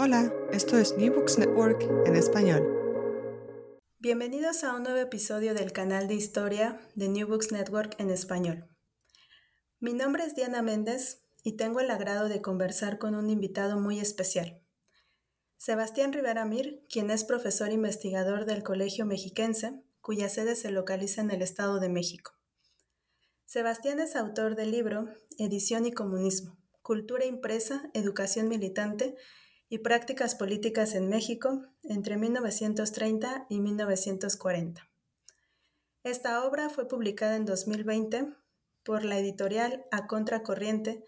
Hola, esto es New Books Network en español. Bienvenidos a un nuevo episodio del canal de historia de New Books Network en español. Mi nombre es Diana Méndez y tengo el agrado de conversar con un invitado muy especial. Sebastián Rivera Mir, quien es profesor investigador del Colegio Mexiquense, cuya sede se localiza en el Estado de México. Sebastián es autor del libro Edición y Comunismo, Cultura Impresa, Educación Militante y Prácticas Políticas en México entre 1930 y 1940. Esta obra fue publicada en 2020 por la editorial A Contracorriente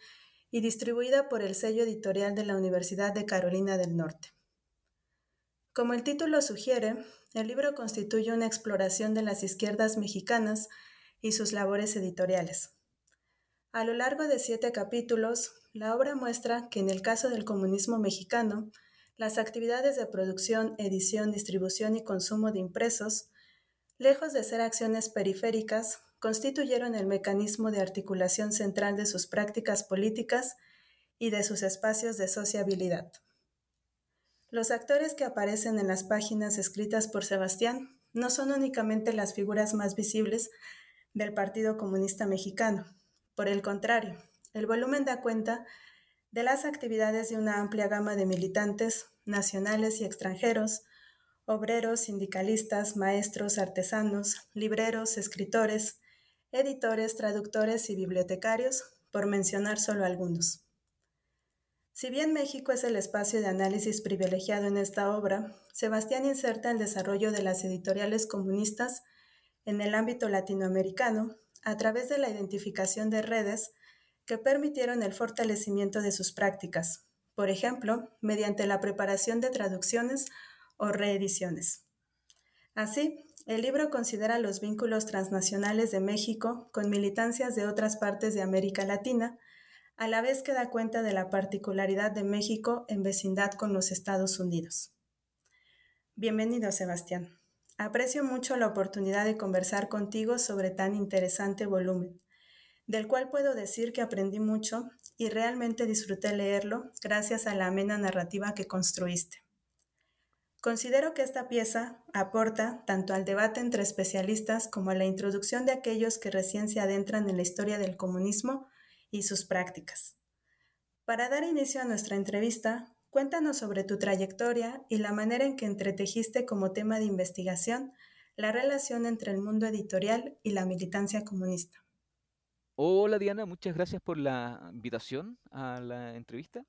y distribuida por el sello editorial de la Universidad de Carolina del Norte. Como el título sugiere, el libro constituye una exploración de las izquierdas mexicanas y sus labores editoriales. A lo largo de siete capítulos, la obra muestra que en el caso del comunismo mexicano, las actividades de producción, edición, distribución y consumo de impresos, lejos de ser acciones periféricas, constituyeron el mecanismo de articulación central de sus prácticas políticas y de sus espacios de sociabilidad. Los actores que aparecen en las páginas escritas por Sebastián no son únicamente las figuras más visibles del Partido Comunista Mexicano. Por el contrario, el volumen da cuenta de las actividades de una amplia gama de militantes nacionales y extranjeros, obreros, sindicalistas, maestros, artesanos, libreros, escritores, editores, traductores y bibliotecarios, por mencionar solo algunos. Si bien México es el espacio de análisis privilegiado en esta obra, Sebastián inserta el desarrollo de las editoriales comunistas en el ámbito latinoamericano a través de la identificación de redes que permitieron el fortalecimiento de sus prácticas, por ejemplo, mediante la preparación de traducciones o reediciones. Así, el libro considera los vínculos transnacionales de México con militancias de otras partes de América Latina, a la vez que da cuenta de la particularidad de México en vecindad con los Estados Unidos. Bienvenido, Sebastián. Aprecio mucho la oportunidad de conversar contigo sobre tan interesante volumen del cual puedo decir que aprendí mucho y realmente disfruté leerlo gracias a la amena narrativa que construiste. Considero que esta pieza aporta tanto al debate entre especialistas como a la introducción de aquellos que recién se adentran en la historia del comunismo y sus prácticas. Para dar inicio a nuestra entrevista, cuéntanos sobre tu trayectoria y la manera en que entretejiste como tema de investigación la relación entre el mundo editorial y la militancia comunista. Hola Diana, muchas gracias por la invitación a la entrevista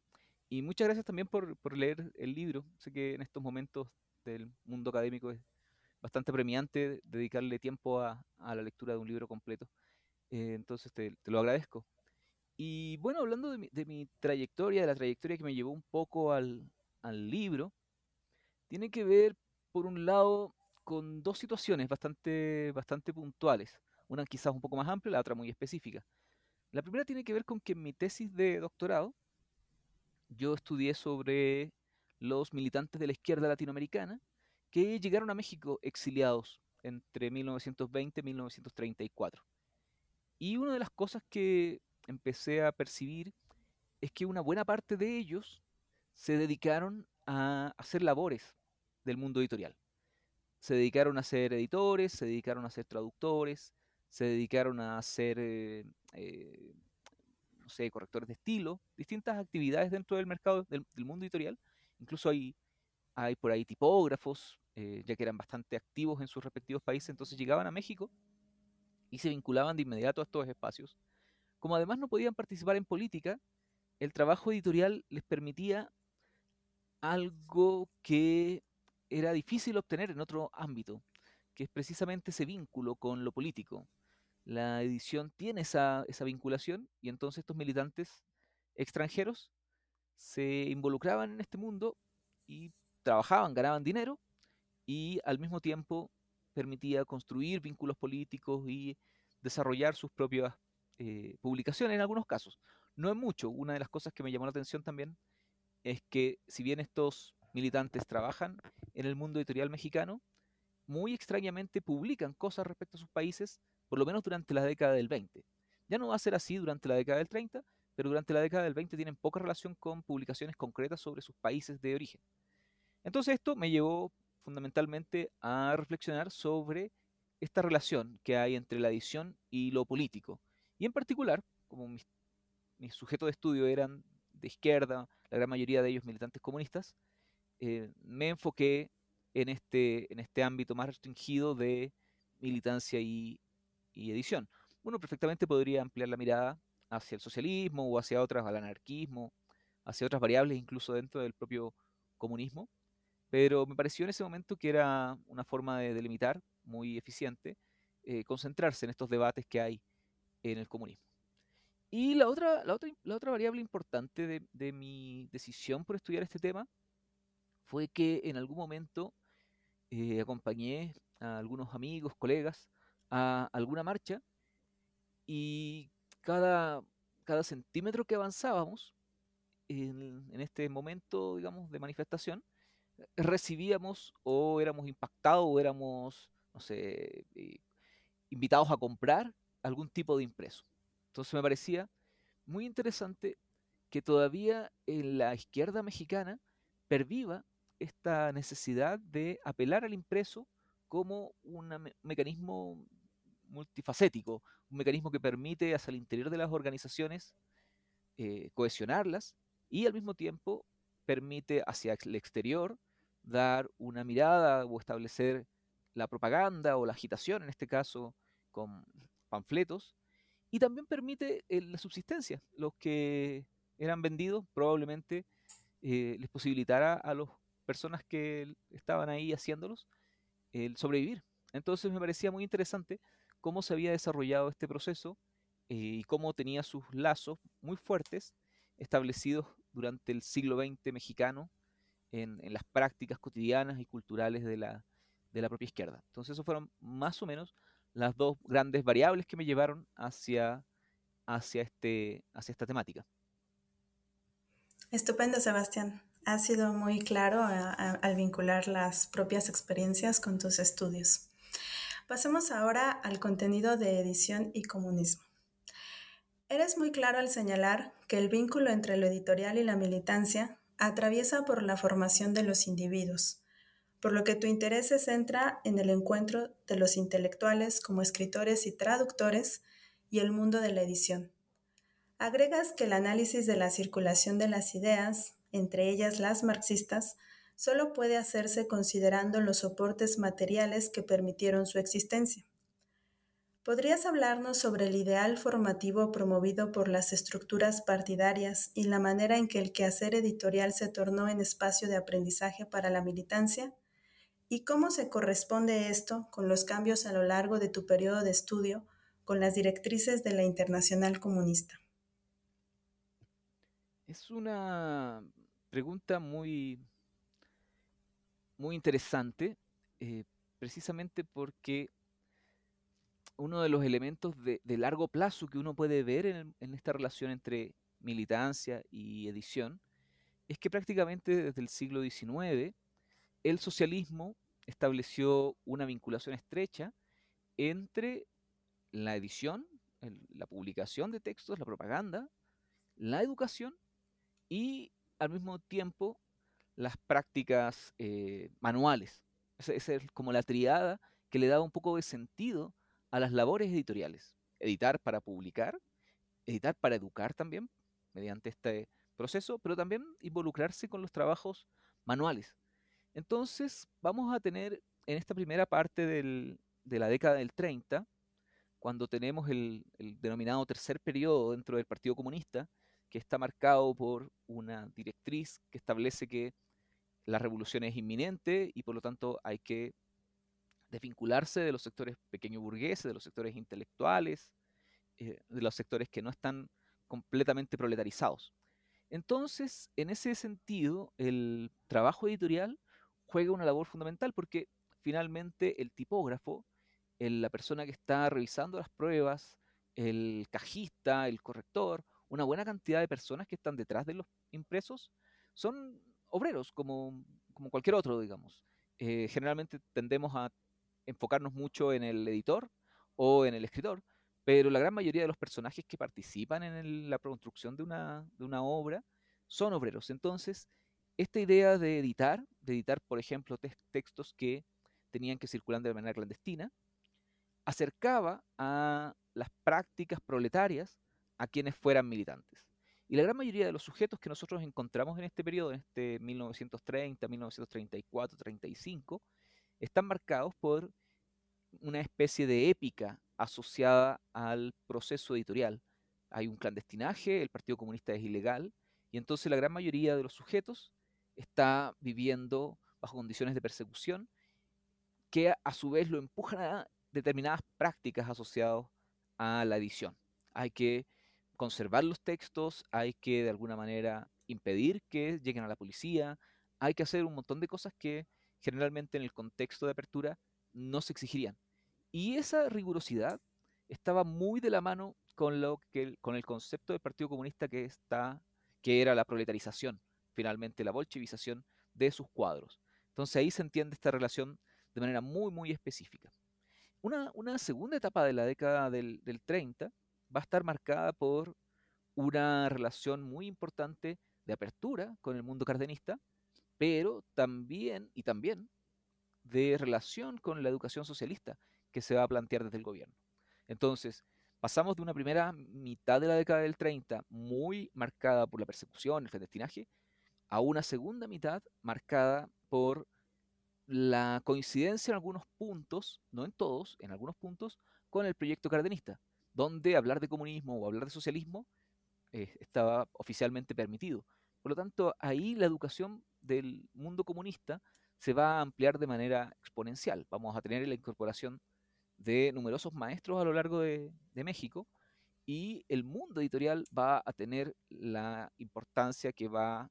y muchas gracias también por, leer el libro. Sé que en estos momentos del mundo académico es bastante premiante dedicarle tiempo a, la lectura de un libro completo. Eh, entonces te, lo agradezco. Y bueno, hablando de mi, trayectoria, de la trayectoria que me llevó un poco al, al libro, tiene que ver, por un lado, con dos situaciones bastante, bastante puntuales una quizás un poco más amplia, la otra muy específica. La primera tiene que ver con que en mi tesis de doctorado yo estudié sobre los militantes de la izquierda latinoamericana que llegaron a México exiliados entre 1920 y 1934. Y una de las cosas que empecé a percibir es que una buena parte de ellos se dedicaron a hacer labores del mundo editorial. Se dedicaron a ser editores, se dedicaron a ser traductores, se dedicaron a hacer, eh, eh, no sé, correctores de estilo, distintas actividades dentro del mercado del, mundo editorial. Incluso hay, hay por ahí tipógrafos, eh, ya que eran bastante activos en sus respectivos países, entonces llegaban a México y se vinculaban de inmediato a estos espacios. Como además no podían participar en política, el trabajo editorial les permitía algo que era difícil obtener en otro ámbito, que es precisamente ese vínculo con lo político. La edición tiene esa, vinculación y entonces estos militantes extranjeros se involucraban en este mundo y trabajaban, ganaban dinero y al mismo tiempo permitía construir vínculos políticos y desarrollar sus propias eh, publicaciones en algunos casos. No es mucho. Una de las cosas que me llamó la atención también es que si bien estos militantes trabajan en el mundo editorial mexicano, muy extrañamente publican cosas respecto a sus países por lo menos durante la década del 20. Ya no va a ser así durante la década del 30, pero durante la década del 20 tienen poca relación con publicaciones concretas sobre sus países de origen. Entonces esto me llevó fundamentalmente a reflexionar sobre esta relación que hay entre la edición y lo político. Y en particular, como mis, sujetos de estudio eran de izquierda, la gran mayoría de ellos militantes comunistas, eh, me enfoqué en este, en este ámbito más restringido de militancia y, edición. Uno perfectamente podría ampliar la mirada hacia el socialismo o hacia otras, al anarquismo, hacia otras variables incluso dentro del propio comunismo, pero me pareció en ese momento que era una forma de delimitar muy eficiente eh, concentrarse en estos debates que hay en el comunismo. Y la otra, la otra, la otra variable importante de, de mi decisión por estudiar este tema fue que en algún momento eh, acompañé a algunos amigos, colegas, a alguna marcha y cada, cada centímetro que avanzábamos en, en, este momento, digamos, de manifestación, recibíamos o éramos impactados o éramos, no sé, eh, invitados a comprar algún tipo de impreso. Entonces me parecía muy interesante que todavía en la izquierda mexicana perviva esta necesidad de apelar al impreso como un mecanismo multifacético, un mecanismo que permite hacia el interior de las organizaciones eh, cohesionarlas y al mismo tiempo permite hacia el exterior dar una mirada o establecer la propaganda o la agitación, en este caso con panfletos, y también permite eh, la subsistencia. Los que eran vendidos probablemente eh, les posibilitará a los personas que estaban ahí haciéndolos el sobrevivir. Entonces me parecía muy interesante cómo se había desarrollado este proceso eh, y cómo tenía sus lazos muy fuertes establecidos durante el siglo XX mexicano en, las prácticas cotidianas y culturales de la, de la propia izquierda. Entonces, eso fueron más o menos las dos grandes variables que me llevaron hacia, hacia, este, hacia esta temática. Estupendo, Sebastián. Ha sido muy claro al vincular las propias experiencias con tus estudios. Pasemos ahora al contenido de edición y comunismo. Eres muy claro al señalar que el vínculo entre lo editorial y la militancia atraviesa por la formación de los individuos, por lo que tu interés se centra en el encuentro de los intelectuales como escritores y traductores y el mundo de la edición. Agregas que el análisis de la circulación de las ideas, entre ellas las marxistas, solo puede hacerse considerando los soportes materiales que permitieron su existencia. ¿Podrías hablarnos sobre el ideal formativo promovido por las estructuras partidarias y la manera en que el quehacer editorial se tornó en espacio de aprendizaje para la militancia? ¿Y cómo se corresponde esto con los cambios a lo largo de tu periodo de estudio con las directrices de la Internacional Comunista? Es una pregunta muy, muy interesante, eh, precisamente porque uno de los elementos de, largo plazo que uno puede ver en, esta relación entre militancia y edición es que prácticamente desde el siglo XIX el socialismo estableció una vinculación estrecha entre la edición, la publicación de textos, la propaganda, la educación y al mismo tiempo las prácticas eh, manuales. Esa, es como la triada que le daba un poco de sentido a las labores editoriales. Editar para publicar, editar para educar también, mediante este proceso, pero también involucrarse con los trabajos manuales. Entonces, vamos a tener en esta primera parte de la década del 30, cuando tenemos el denominado tercer periodo dentro del Partido Comunista, que está marcado por una directriz que establece que la revolución es inminente y por lo tanto hay que desvincularse de los sectores pequeño burgueses, de los sectores intelectuales, eh, de los sectores que no están completamente proletarizados. Entonces, en ese sentido, el trabajo editorial juega una labor fundamental porque finalmente el tipógrafo, la persona que está revisando las pruebas, el cajista, el corrector, una buena cantidad de personas que están detrás de los impresos son obreros, como, como cualquier otro, digamos. Eh, generalmente tendemos a enfocarnos mucho en el editor o en el escritor, pero la gran mayoría de los personajes que participan en la construcción de una, de una obra son obreros. Entonces, esta idea de editar, de editar, por ejemplo, textos que tenían que circular de manera clandestina, acercaba a las prácticas proletarias a quienes fueran militantes. Y la gran mayoría de los sujetos que nosotros encontramos en este periodo, en este 1930, 1934, 35, están marcados por una especie de épica asociada al proceso editorial. Hay un clandestinaje, el Partido Comunista es ilegal, y entonces la gran mayoría de los sujetos está viviendo bajo condiciones de persecución que a su vez lo empujan a determinadas prácticas asociadas a la edición. Hay que conservar los textos, hay que de alguna manera impedir que lleguen a la policía, hay que hacer un montón de cosas que generalmente en el contexto de apertura no se exigirían. Y esa rigurosidad estaba muy de la mano con, lo que, con el concepto del Partido Comunista que, está, que era la proletarización, finalmente la bolchevización de sus cuadros. Entonces ahí se entiende esta relación de manera muy, muy específica. Una, segunda etapa de la década del, 30 va a estar marcada por una relación muy importante de apertura con el mundo cardenista, pero también, y también, de relación con la educación socialista que se va a plantear desde el gobierno. Entonces, pasamos de una primera mitad de la década del 30 muy marcada por la persecución, el clandestinaje, a una segunda mitad marcada por la coincidencia en algunos puntos, no en todos, en algunos puntos, con el proyecto cardenista, donde hablar de comunismo o hablar de socialismo eh, estaba oficialmente permitido. Por lo tanto, ahí la educación del mundo comunista se va a ampliar de manera exponencial. Vamos a tener la incorporación de numerosos maestros a lo largo de, de México y el mundo editorial va a tener la importancia que va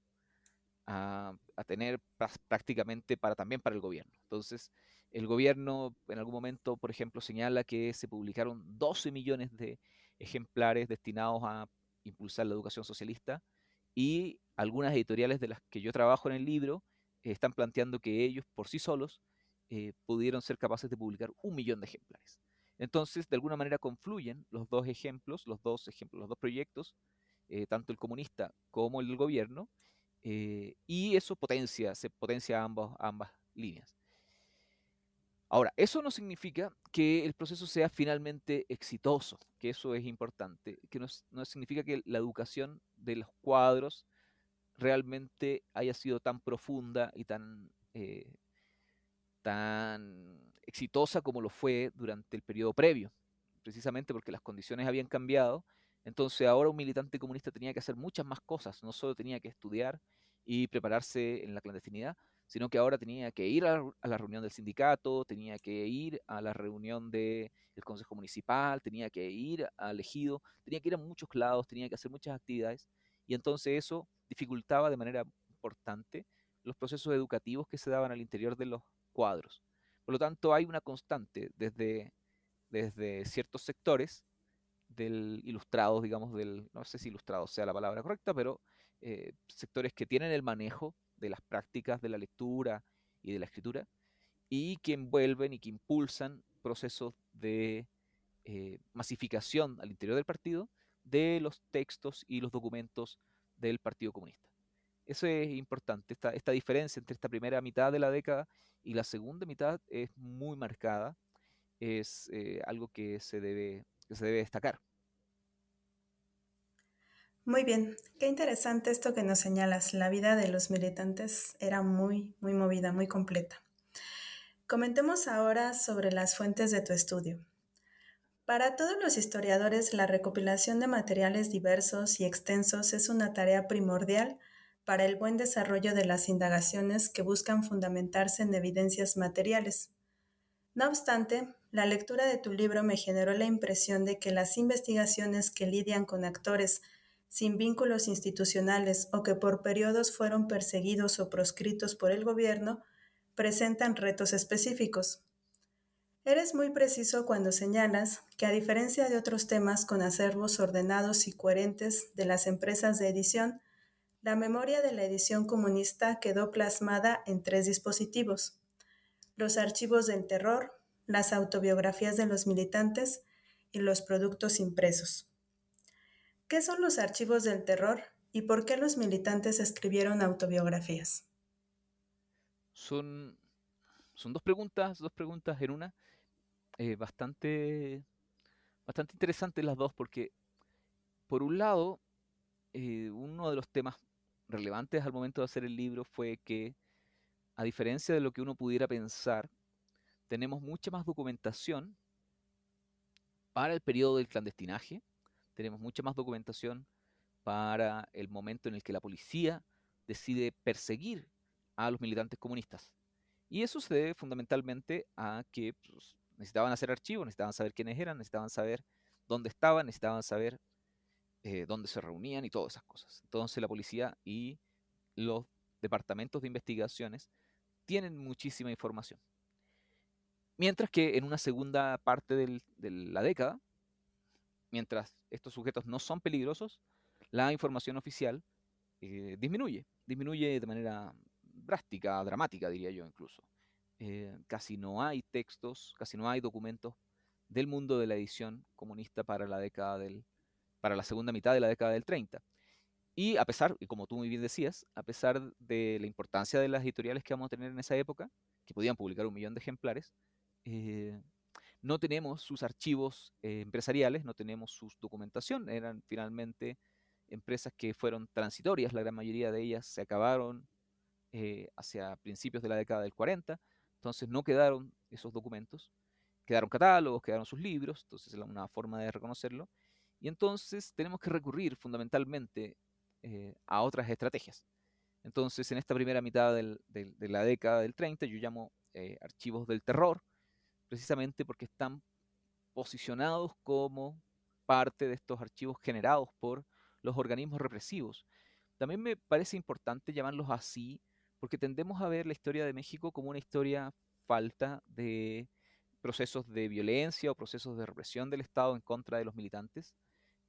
a, tener prácticamente para también para el gobierno. Entonces, el gobierno en algún momento, por ejemplo, señala que se publicaron 12 millones de ejemplares destinados a impulsar la educación socialista y algunas editoriales de las que yo trabajo en el libro están planteando que ellos por sí solos eh, pudieron ser capaces de publicar un millón de ejemplares. Entonces, de alguna manera confluyen los dos ejemplos, los dos ejemplos, los dos proyectos, eh, tanto el comunista como el del gobierno, eh, y eso potencia, se potencia ambas, ambas líneas. Ahora, eso no significa que el proceso sea finalmente exitoso, que eso es importante, que no, significa que la educación de los cuadros realmente haya sido tan profunda y tan, eh, tan exitosa como lo fue durante el periodo previo, precisamente porque las condiciones habían cambiado entonces ahora un militante comunista tenía que hacer muchas más cosas, no solo tenía que estudiar y prepararse en la clandestinidad, sino que ahora tenía que ir a, la reunión del sindicato, tenía que ir a la reunión del Consejo Municipal, tenía que ir al ejido, tenía que ir a muchos lados, tenía que hacer muchas actividades, y entonces eso dificultaba de manera importante los procesos educativos que se daban al interior de los cuadros. Por lo tanto, hay una constante desde, desde ciertos sectores del ilustrado, digamos, del, no sé si ilustrado sea la palabra correcta, pero eh, sectores que tienen el manejo de las prácticas de la lectura y de la escritura y que envuelven y que impulsan procesos de eh, masificación al interior del partido de los textos y los documentos del Partido Comunista. Eso es importante, esta, esta diferencia entre esta primera mitad de la década y la segunda mitad es muy marcada, es eh, algo que se debe que se debe destacar. Muy bien, qué interesante esto que nos señalas. La vida de los militantes era muy, muy movida, muy completa. Comentemos ahora sobre las fuentes de tu estudio. Para todos los historiadores, la recopilación de materiales diversos y extensos es una tarea primordial para el buen desarrollo de las indagaciones que buscan fundamentarse en evidencias materiales. No obstante, la lectura de tu libro me generó la impresión de que las investigaciones que lidian con actores sin vínculos institucionales o que por periodos fueron perseguidos o proscritos por el gobierno, presentan retos específicos. Eres muy preciso cuando señalas que a diferencia de otros temas con acervos ordenados y coherentes de las empresas de edición, la memoria de la edición comunista quedó plasmada en tres dispositivos. Los archivos del terror, las autobiografías de los militantes y los productos impresos. ¿Qué son los archivos del terror y por qué los militantes escribieron autobiografías? Son, son dos preguntas, dos preguntas en una, eh, bastante, bastante interesantes las dos, porque por un lado, eh, uno de los temas relevantes al momento de hacer el libro fue que, a diferencia de lo que uno pudiera pensar, tenemos mucha más documentación para el periodo del clandestinaje, tenemos mucha más documentación para el momento en el que la policía decide perseguir a los militantes comunistas. Y eso se debe fundamentalmente a que pues, necesitaban hacer archivos, necesitaban saber quiénes eran, necesitaban saber dónde estaban, necesitaban saber eh, dónde se reunían y todas esas cosas. Entonces la policía y los departamentos de investigaciones tienen muchísima información. Mientras que en una segunda parte de la década, mientras estos sujetos no son peligrosos, la información oficial eh, disminuye, disminuye de manera drástica, dramática, diría yo incluso. Eh, casi no hay textos, casi no hay documentos del mundo de la edición comunista para la década del para la segunda mitad de la década del 30. Y a pesar, y como tú muy bien decías, a pesar de la importancia de las editoriales que vamos a tener en esa época, que podían publicar un millón de ejemplares, eh, no tenemos sus archivos eh, empresariales, no tenemos su documentación. Eran finalmente empresas que fueron transitorias, la gran mayoría de ellas se acabaron eh, hacia principios de la década del 40, entonces no quedaron esos documentos, quedaron catálogos, quedaron sus libros, entonces es una forma de reconocerlo. Y entonces tenemos que recurrir fundamentalmente a otras estrategias. Entonces, en esta primera mitad de la década del 30, yo llamo archivos del terror, precisamente porque están posicionados como parte de estos archivos generados por los organismos represivos. También me parece importante llamarlos así porque tendemos a ver la historia de México como una historia falta de procesos de violencia o procesos de represión del Estado en contra de los militantes.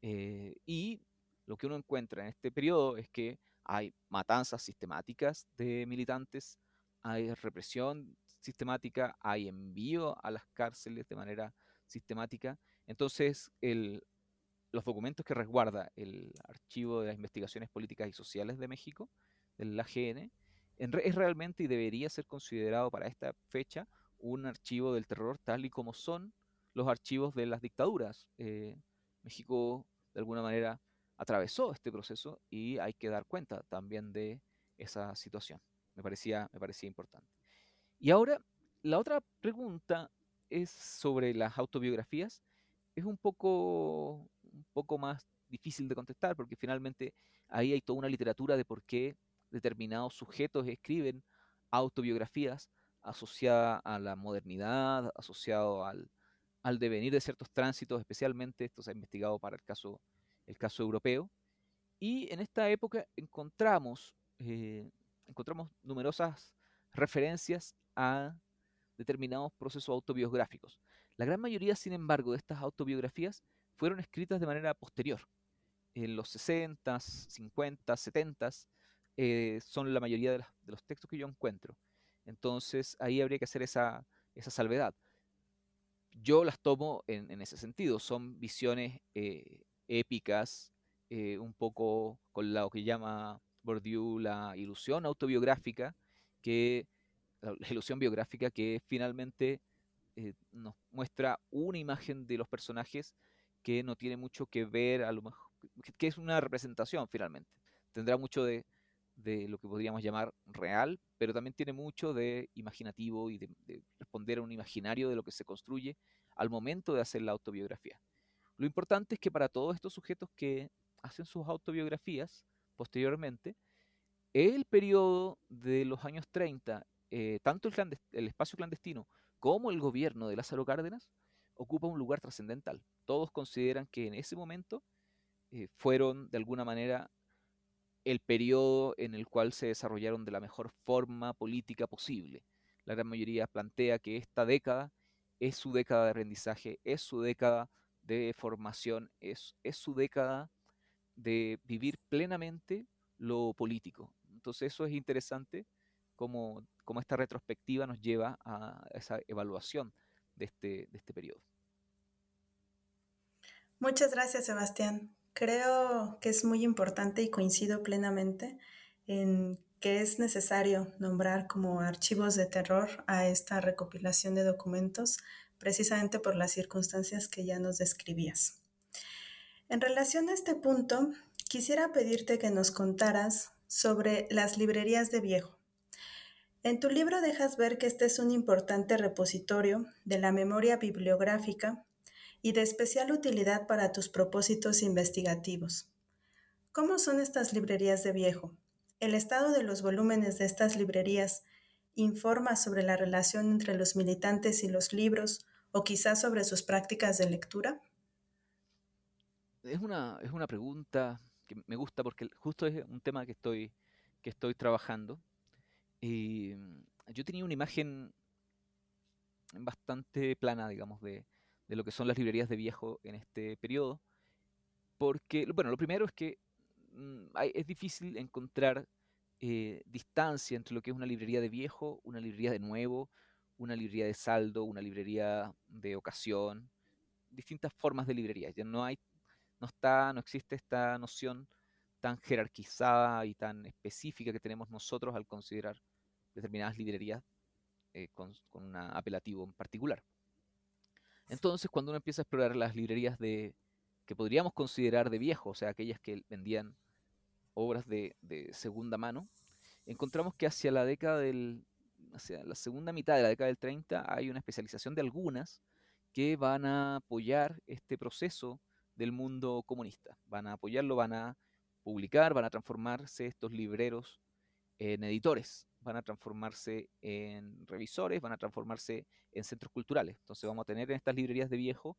Eh, y lo que uno encuentra en este periodo es que hay matanzas sistemáticas de militantes, hay represión sistemática, hay envío a las cárceles de manera sistemática. Entonces, los documentos que resguarda el Archivo de las Investigaciones Políticas y Sociales de México, del AGN, es realmente y debería ser considerado para esta fecha un archivo del terror tal y como son los archivos de las dictaduras. Eh, México de alguna manera atravesó este proceso y hay que dar cuenta también de esa situación. Me parecía, me parecía importante. Y ahora, la otra pregunta es sobre las autobiografías. Es un poco, un poco más difícil de contestar porque finalmente ahí hay toda una literatura de por qué determinados sujetos escriben autobiografías asociada a la modernidad, asociado al, al devenir de ciertos tránsitos, especialmente esto se ha investigado para el caso, el caso europeo. Y en esta época encontramos, eh, encontramos numerosas referencias a determinados procesos autobiográficos. La gran mayoría, sin embargo, de estas autobiografías fueron escritas de manera posterior. En los 60, 50, 70 son la mayoría de, los textos que yo encuentro. Entonces ahí habría que hacer esa, esa salvedad yo las tomo en, ese sentido. Son visiones eh, épicas, eh, un poco con lo que llama Bourdieu la ilusión autobiográfica, que la, ilusión biográfica que finalmente eh, nos muestra una imagen de los personajes que no tiene mucho que ver, a lo mejor, que es una representación finalmente. Tendrá mucho de, de lo que podríamos llamar real, pero también tiene mucho de imaginativo y de, responder a un imaginario de lo que se construye al momento de hacer la autobiografía. Lo importante es que para todos estos sujetos que hacen sus autobiografías posteriormente, el periodo de los años 30, eh, tanto el, espacio clandestino como el gobierno de Lázaro Cárdenas, ocupa un lugar trascendental. Todos consideran que en ese momento eh, fueron de alguna manera el periodo en el cual se desarrollaron de la mejor forma política posible. La gran mayoría plantea que esta década es su década de aprendizaje, es su década de formación, es, es su década de vivir plenamente lo político. Entonces eso es interesante como esta retrospectiva nos lleva a esa evaluación de este, de este periodo. Muchas gracias, Sebastián. Creo que es muy importante y coincido plenamente en que es necesario nombrar como archivos de terror a esta recopilación de documentos precisamente por las circunstancias que ya nos describías. En relación a este punto, quisiera pedirte que nos contaras sobre las librerías de viejo. En tu libro dejas ver que este es un importante repositorio de la memoria bibliográfica y de especial utilidad para tus propósitos investigativos. ¿Cómo son estas librerías de viejo? ¿El estado de los volúmenes de estas librerías informa sobre la relación entre los militantes y los libros o quizás sobre sus prácticas de lectura? Es una, es una pregunta que me gusta porque justo es un tema que estoy, que estoy trabajando. Mm, yo tenía una imagen bastante plana, digamos, de, de lo que son las librerías de viejo en este periodo. Porque, bueno, lo primero es que mm, es difícil encontrar eh, distancia entre lo que es una librería de viejo, una librería de nuevo, una librería de saldo, una librería de ocasión, distintas formas de librería. Ya no hay, no está, no existe esta noción tan jerarquizada y tan específica que tenemos nosotros al considerar determinadas librerías eh, con, con un apelativo en particular. Entonces, cuando uno empieza a explorar las librerías de que podríamos considerar de viejo, o sea, aquellas que vendían obras de, segunda mano, encontramos que hacia la década del, hacia la segunda mitad de la década del 30 hay una especialización de algunas que van a apoyar este proceso del mundo comunista. Van a apoyarlo, van a publicar, van a transformarse estos libreros en editores van a transformarse en revisores, van a transformarse en centros culturales. Entonces vamos a tener en estas librerías de viejo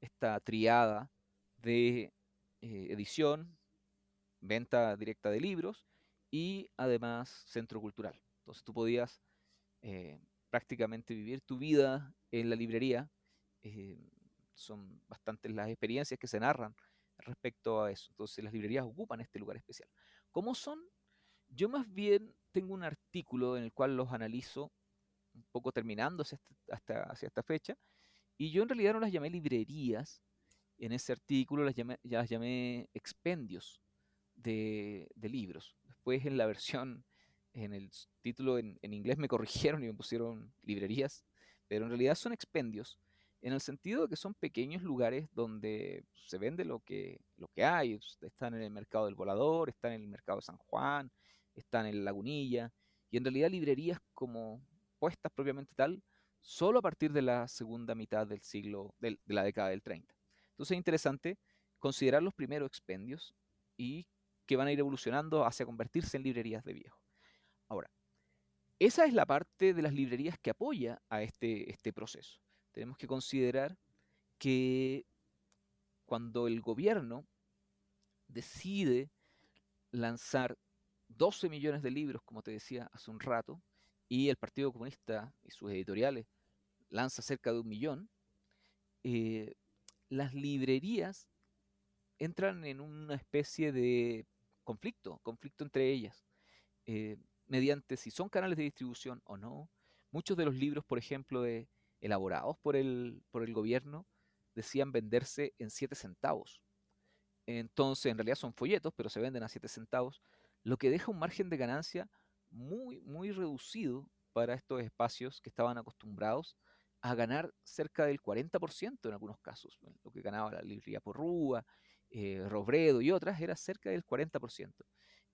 esta triada de eh, edición, venta directa de libros y además centro cultural. Entonces tú podías eh, prácticamente vivir tu vida en la librería. Eh, son bastantes las experiencias que se narran respecto a eso. Entonces las librerías ocupan este lugar especial. ¿Cómo son? Yo más bien tengo un artículo en el cual los analizo, un poco terminando hasta, hacia esta fecha, y yo en realidad no las llamé librerías, en ese artículo las llamé, ya las llamé expendios de, libros. Después en la versión, en el título en, en inglés me corrigieron y me pusieron librerías, pero en realidad son expendios en el sentido de que son pequeños lugares donde se vende lo que, lo que hay. Están en el mercado del volador, están en el mercado de San Juan, están en Lagunilla, y en realidad librerías como puestas propiamente tal, solo a partir de la segunda mitad del siglo, de, la década del 30. Entonces es interesante considerar los primeros expendios y que van a ir evolucionando hacia convertirse en librerías de viejo. Ahora, esa es la parte de las librerías que apoya a este, este proceso. Tenemos que considerar que cuando el gobierno decide lanzar 12 millones de libros, como te decía hace un rato, y el Partido Comunista y sus editoriales lanza cerca de un millón, eh, las librerías entran en una especie de conflicto, conflicto entre ellas, eh, mediante si son canales de distribución o no. Muchos de los libros, por ejemplo, elaborados por el, por el gobierno, decían venderse en 7 centavos. Entonces, en realidad son folletos, pero se venden a 7 centavos lo que deja un margen de ganancia muy, muy reducido para estos espacios que estaban acostumbrados a ganar cerca del 40% en algunos casos. Lo que ganaba la librería Porrúa, eh, Robredo y otras era cerca del 40%.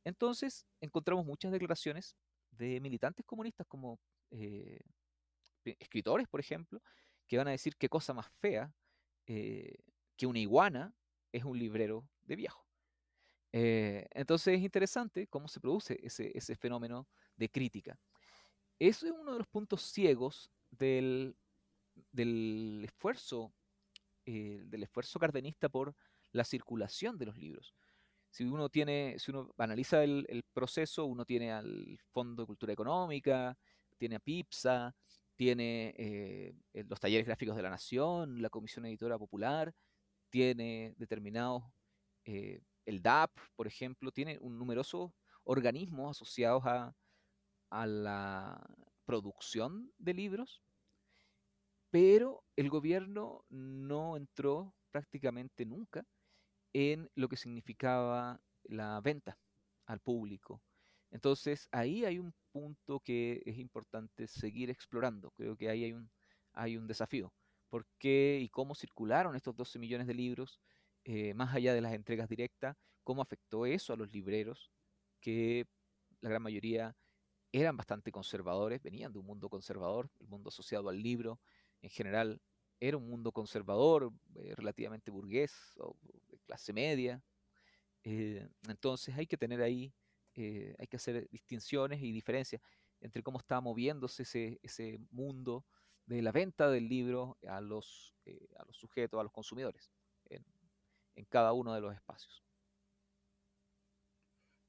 Entonces encontramos muchas declaraciones de militantes comunistas como eh, escritores, por ejemplo, que van a decir qué cosa más fea eh, que una iguana es un librero de viejo. Eh, entonces es interesante cómo se produce ese, fenómeno de crítica. Eso es uno de los puntos ciegos del, esfuerzo, eh, del esfuerzo cardenista por la circulación de los libros. Si uno analiza el, proceso, uno tiene al Fondo de Cultura Económica, tiene a PIPSA, tiene eh, los talleres gráficos de la Nación, la Comisión Editora Popular, tiene determinados el DAP, por ejemplo, tiene un numerosos organismos asociados a, la producción de libros, pero el gobierno no entró prácticamente nunca en lo que significaba la venta al público. Entonces ahí hay un punto que es importante seguir explorando. Creo que ahí hay un, hay un desafío. ¿Por qué y cómo circularon estos 12 millones de libros eh, más allá de las entregas directas? ¿Cómo afectó eso a los libreros que la gran mayoría eran bastante conservadores, venían de un mundo conservador, el mundo asociado al libro en general era un mundo conservador, eh, relativamente burgués o de clase media. Eh, entonces hay que tener ahí, hay que hacer distinciones y diferencias entre cómo está moviéndose ese, mundo de la venta del libro a los sujetos, a los consumidores, en, cada uno de los espacios.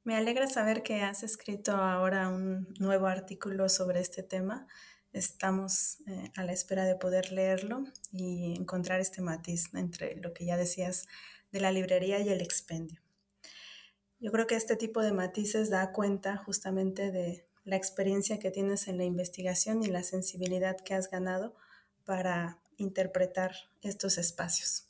Me alegra saber que has escrito ahora un nuevo artículo sobre este tema. Estamos eh, a la espera de poder leerlo y encontrar este matiz entre lo que ya decías de la librería y el expendio. Yo creo que este tipo de matices da cuenta justamente de la experiencia que tienes en la investigación y la sensibilidad que has ganado para interpretar estos espacios.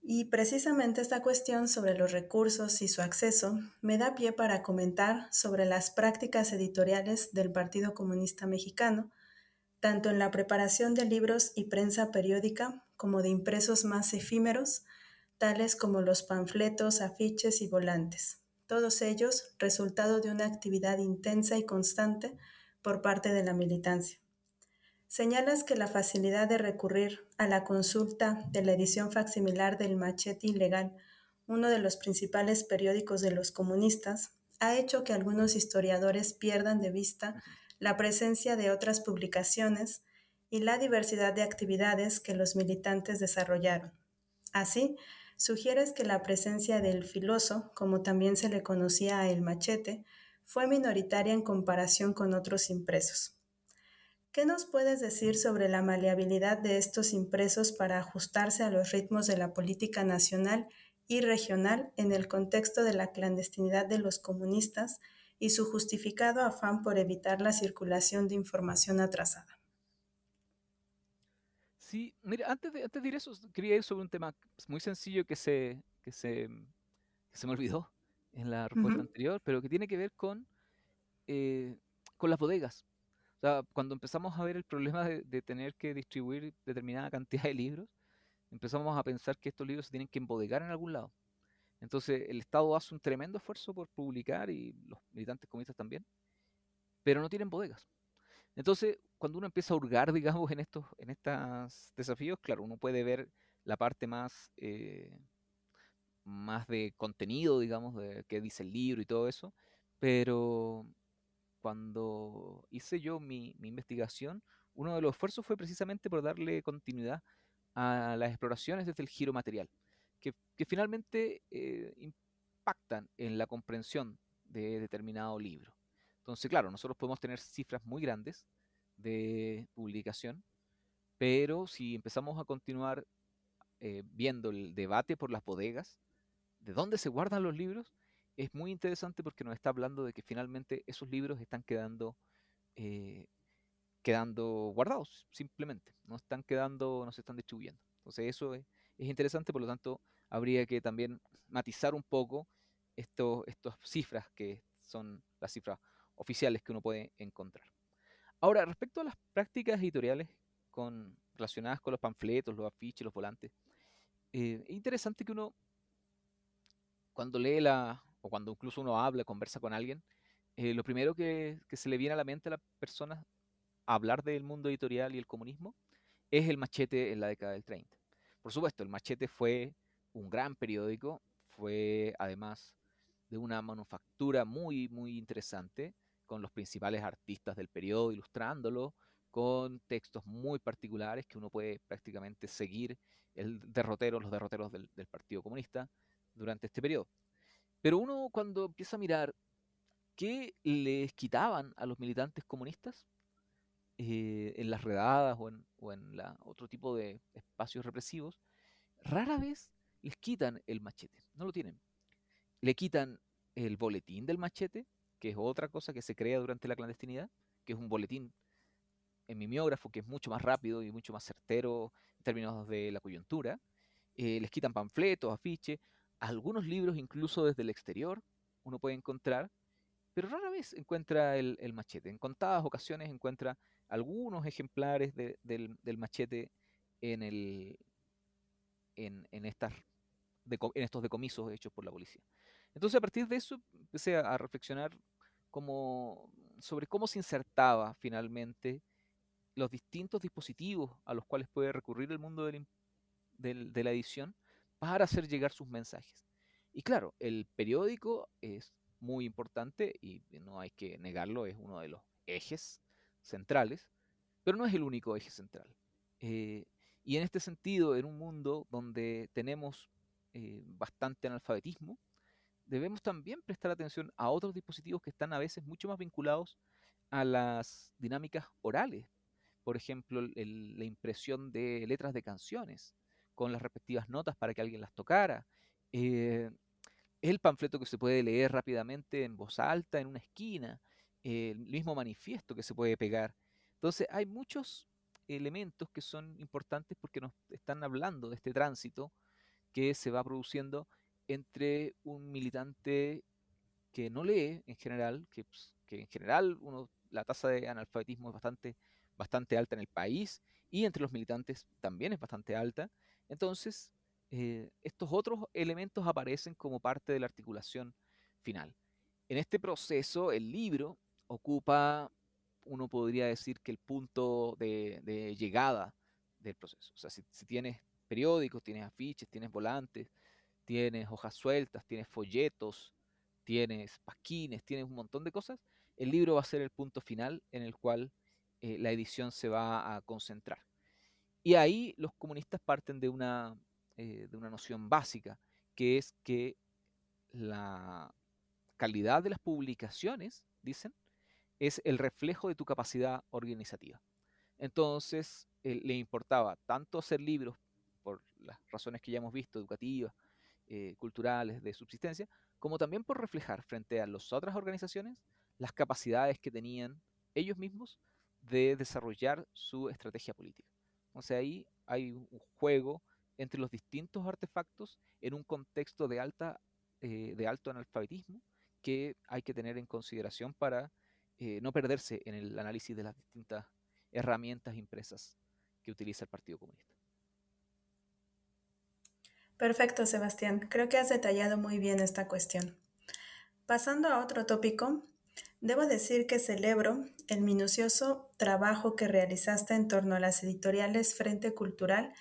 Y precisamente esta cuestión sobre los recursos y su acceso me da pie para comentar sobre las prácticas editoriales del Partido Comunista Mexicano, tanto en la preparación de libros y prensa periódica como de impresos más efímeros, tales como los panfletos, afiches y volantes, todos ellos resultado de una actividad intensa y constante por parte de la militancia. Señalas que la facilidad de recurrir a la consulta de la edición facsimilar del Machete Ilegal, uno de los principales periódicos de los comunistas, ha hecho que algunos historiadores pierdan de vista la presencia de otras publicaciones y la diversidad de actividades que los militantes desarrollaron. Así, sugieres que la presencia del filoso, como también se le conocía a el machete, fue minoritaria en comparación con otros impresos. ¿Qué nos puedes decir sobre la maleabilidad de estos impresos para ajustarse a los ritmos de la política nacional y regional en el contexto de la clandestinidad de los comunistas y su justificado afán por evitar la circulación de información atrasada? Sí, mira, antes de, antes de ir eso, quería ir sobre un tema muy sencillo que se, que se, se me olvidó en la respuesta anterior, pero que tiene que ver con, eh, con las bodegas. O sea, cuando empezamos a ver el problema de, tener que distribuir determinada cantidad de libros, empezamos a pensar que estos libros se tienen que embodegar en algún lado. Entonces el Estado hace un tremendo esfuerzo por publicar y los militantes comunistas también, pero no tienen bodegas. Entonces, cuando uno empieza a hurgar, digamos, en estos, en estos desafíos, claro, uno puede ver la parte más, eh, más de contenido, digamos, de qué dice el libro y todo eso, pero cuando hice yo mi, investigación, uno de los esfuerzos fue precisamente por darle continuidad a las exploraciones desde el giro material, que, finalmente eh, impactan en la comprensión de determinado libro. Entonces, claro, nosotros podemos tener cifras muy grandes de publicación, pero si empezamos a continuar eh, viendo el debate por las bodegas, de dónde se guardan los libros, es muy interesante porque nos está hablando de que finalmente esos libros están quedando, eh, quedando guardados, simplemente. No están quedando, no se están distribuyendo. Entonces eso es, interesante, por lo tanto, habría que también matizar un poco estas cifras que son las cifras oficiales que uno puede encontrar. Ahora, respecto a las prácticas editoriales con, relacionadas con los panfletos, los afiches, los volantes, eh, es interesante que uno, cuando lee la, o cuando incluso uno habla, conversa con alguien, eh, lo primero que, se le viene a la mente a la persona hablar del mundo editorial y el comunismo es el machete en la década del 30. Por supuesto, el machete fue un gran periódico, fue además de una manufactura muy, muy interesante, con los principales artistas del periodo ilustrándolo, con textos muy particulares que uno puede prácticamente seguir el derrotero, los derroteros del Partido Comunista durante este periodo. Pero uno cuando empieza a mirar qué les quitaban a los militantes comunistas eh, en las redadas o en, otro tipo de espacios represivos, rara vez les quitan el machete, no lo tienen. Le quitan el boletín del machete, que es otra cosa que se crea durante la clandestinidad, que es un boletín en mimeógrafo que es mucho más rápido y mucho más certero en términos de la coyuntura. eh, les quitan panfletos, afiches, algunos libros incluso desde el exterior uno puede encontrar, pero rara vez encuentra el, machete. En contadas ocasiones encuentra algunos ejemplares del, machete en, estas, en estos decomisos hechos por la policía. Entonces a partir de eso empecé a, reflexionar sobre cómo se insertaba finalmente los distintos dispositivos a los cuales puede recurrir el mundo de la edición para hacer llegar sus mensajes. Y claro, el periódico es muy importante y no hay que negarlo, es uno de los ejes centrales, pero no es el único eje central. Eh, y en este sentido, en un mundo donde tenemos eh, bastante analfabetismo, debemos también prestar atención a otros dispositivos que están a veces mucho más vinculados a las dinámicas orales. Por ejemplo, la impresión de letras de canciones con las respectivas notas para que alguien las tocara. Eh, el panfleto que se puede leer rápidamente en voz alta en una esquina, el mismo manifiesto que se puede pegar. Entonces hay muchos elementos que son importantes porque nos están hablando de este tránsito que se va produciendo entre un militante que no lee en general, que, pues, en general uno, la tasa de analfabetismo es bastante, bastante alta en el país y entre los militantes también es bastante alta. Entonces, eh, estos otros elementos aparecen como parte de la articulación final. En este proceso, el libro ocupa, uno podría decir que el punto de, llegada del proceso. O sea, si, tienes periódicos, tienes afiches, tienes volantes, tienes hojas sueltas, tienes folletos, tienes pasquines, tienes un montón de cosas, el libro va a ser el punto final en el cual eh, la edición se va a concentrar. Y ahí los comunistas parten de una, eh, de una noción básica, que es que la calidad de las publicaciones, dicen, es el reflejo de tu capacidad organizativa. Entonces, eh, le importaba tanto hacer libros, por las razones que ya hemos visto, educativas, eh, culturales, de subsistencia, como también por reflejar frente a las otras organizaciones las capacidades que tenían ellos mismos de desarrollar su estrategia política. Entonces ahí hay un juego entre los distintos artefactos en un contexto de, alta, eh, de alto analfabetismo que hay que tener en consideración para eh, no perderse en el análisis de las distintas herramientas impresas que utiliza el Partido Comunista. Perfecto, Sebastián. Creo que has detallado muy bien esta cuestión. Pasando a otro tópico, debo decir que celebro el minucioso trabajo que realizaste en torno a las editoriales Frente Cultural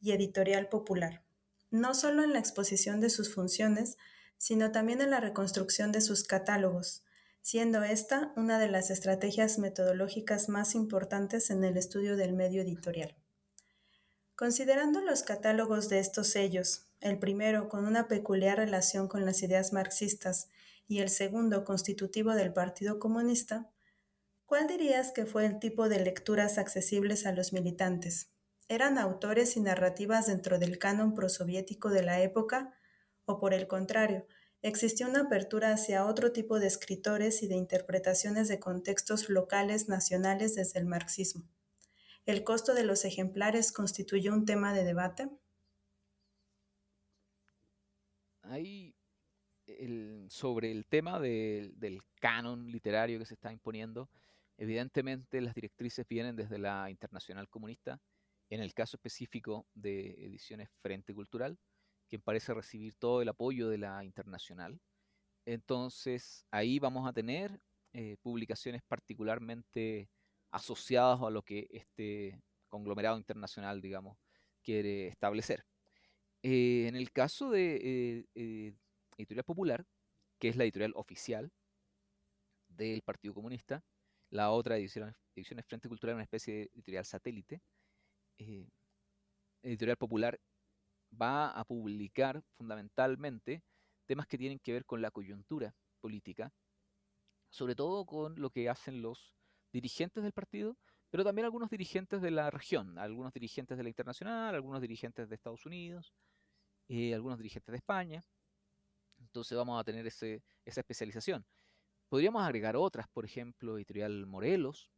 y Editorial Popular, no solo en la exposición de sus funciones, sino también en la reconstrucción de sus catálogos, siendo esta una de las estrategias metodológicas más importantes en el estudio del medio editorial. Considerando los catálogos de estos sellos, el primero con una peculiar relación con las ideas marxistas y el segundo constitutivo del Partido Comunista, ¿cuál dirías que fue el tipo de lecturas accesibles a los militantes? ¿Eran autores y narrativas dentro del canon prosoviético de la época? ¿O por el contrario, existió una apertura hacia otro tipo de escritores y de interpretaciones de contextos locales nacionales desde el marxismo? ¿El costo de los ejemplares constituyó un tema de debate? Sobre el tema del canon literario que se está imponiendo, evidentemente las directrices vienen desde la Internacional Comunista, en el caso específico de Ediciones Frente Cultural, quien parece recibir todo el apoyo de la internacional. Entonces ahí vamos a tener eh, publicaciones particularmente asociadas a lo que este conglomerado internacional, digamos, quiere establecer. Eh, en el caso de eh, Editorial Popular, que es la editorial oficial del Partido Comunista, la otra edición, Ediciones Frente Cultural, una especie de editorial satélite, eh, editorial Popular va a publicar fundamentalmente temas que tienen que ver con la coyuntura política, sobre todo con lo que hacen los dirigentes del partido, pero también algunos dirigentes de la región, algunos dirigentes de la internacional, algunos dirigentes de Estados Unidos, eh, algunos dirigentes de España. Entonces vamos a tener esa especialización. Podríamos agregar otras, por ejemplo, Editorial Morelos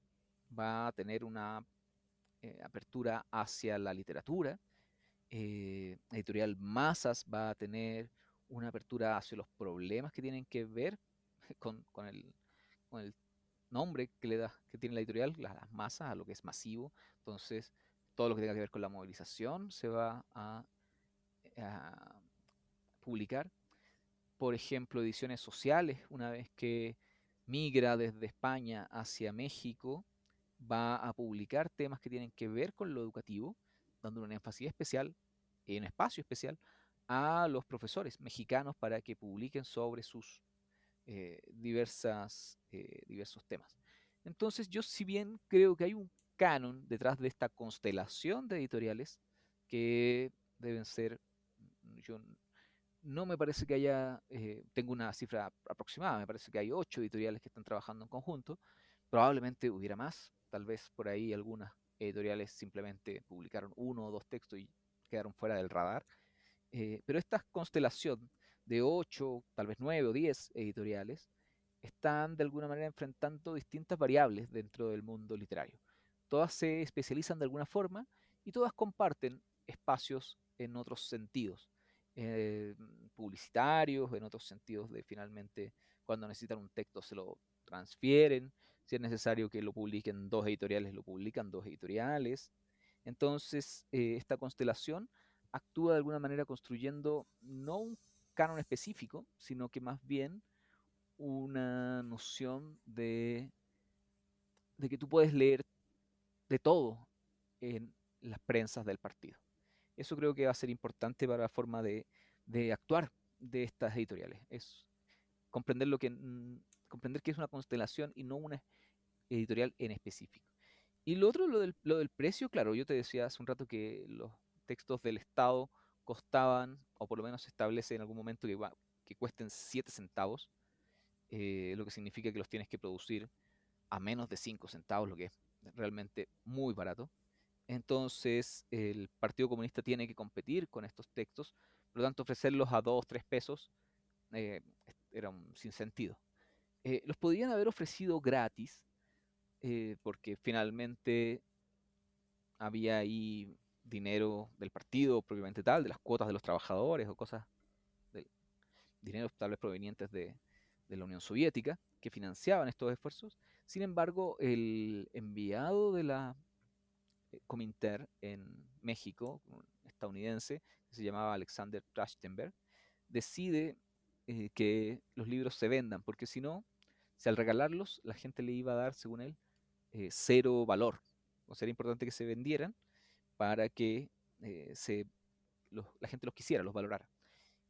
va a tener una eh, apertura hacia la literatura. eh, editorial Masas va a tener una apertura hacia los problemas que tienen que ver con, el, nombre que le da, que tiene la editorial, las, masas, a lo que es masivo. Entonces, todo lo que tenga que ver con la movilización se va a, a publicar. Por ejemplo, ediciones sociales, una vez que migra desde España hacia México, va a publicar temas que tienen que ver con lo educativo, dando un énfasis especial, un espacio especial, a los profesores mexicanos para que publiquen sobre sus eh, diversas, eh, diversos temas. Entonces yo si bien creo que hay un canon detrás de esta constelación de editoriales que deben ser, no me parece que haya, eh, tengo una cifra aproximada, me parece que hay ocho editoriales que están trabajando en conjunto, probablemente hubiera más, tal vez por ahí algunas editoriales simplemente publicaron uno o dos textos y quedaron fuera del radar, eh, pero esta constelación de ocho, tal vez nueve o diez editoriales, están de alguna manera enfrentando distintas variables dentro del mundo literario. Todas se especializan de alguna forma y todas comparten espacios en otros sentidos, eh, publicitarios, en otros sentidos de finalmente cuando necesitan un texto se lo transfieren, si es necesario que lo publiquen dos editoriales, lo publican dos editoriales. Entonces, eh, esta constelación actúa de alguna manera construyendo no un canon específico, sino que más bien una noción de, de que tú puedes leer de todo en las prensas del partido. Eso creo que va a ser importante para la forma de, de actuar de estas editoriales. Es comprender lo que comprender que es una constelación y no una editorial en específico. Y lo otro, lo del, lo del precio, claro, yo te decía hace un rato que los textos del Estado costaban, o por lo menos se establece en algún momento que, que cuesten 7 centavos, eh, lo que significa que los tienes que producir a menos de 5 centavos, lo que es realmente muy barato. Entonces el Partido Comunista tiene que competir con estos textos, por lo tanto ofrecerlos a 2, 3 pesos eh, era un sinsentido. Eh, los podrían haber ofrecido gratis, porque finalmente había ahí dinero del partido propiamente tal, de las cuotas de los trabajadores o cosas, de dinero tal vez provenientes de, la Unión Soviética, que financiaban estos esfuerzos. Sin embargo, el enviado de la eh, Cominter en México, estadounidense, que se llamaba Alexander Trachtenberg, decide eh, que los libros se vendan, porque si no, si al regalarlos la gente le iba a dar, según él, eh, cero valor. O sea, era importante que se vendieran para que eh, se, la gente los quisiera, los valorara.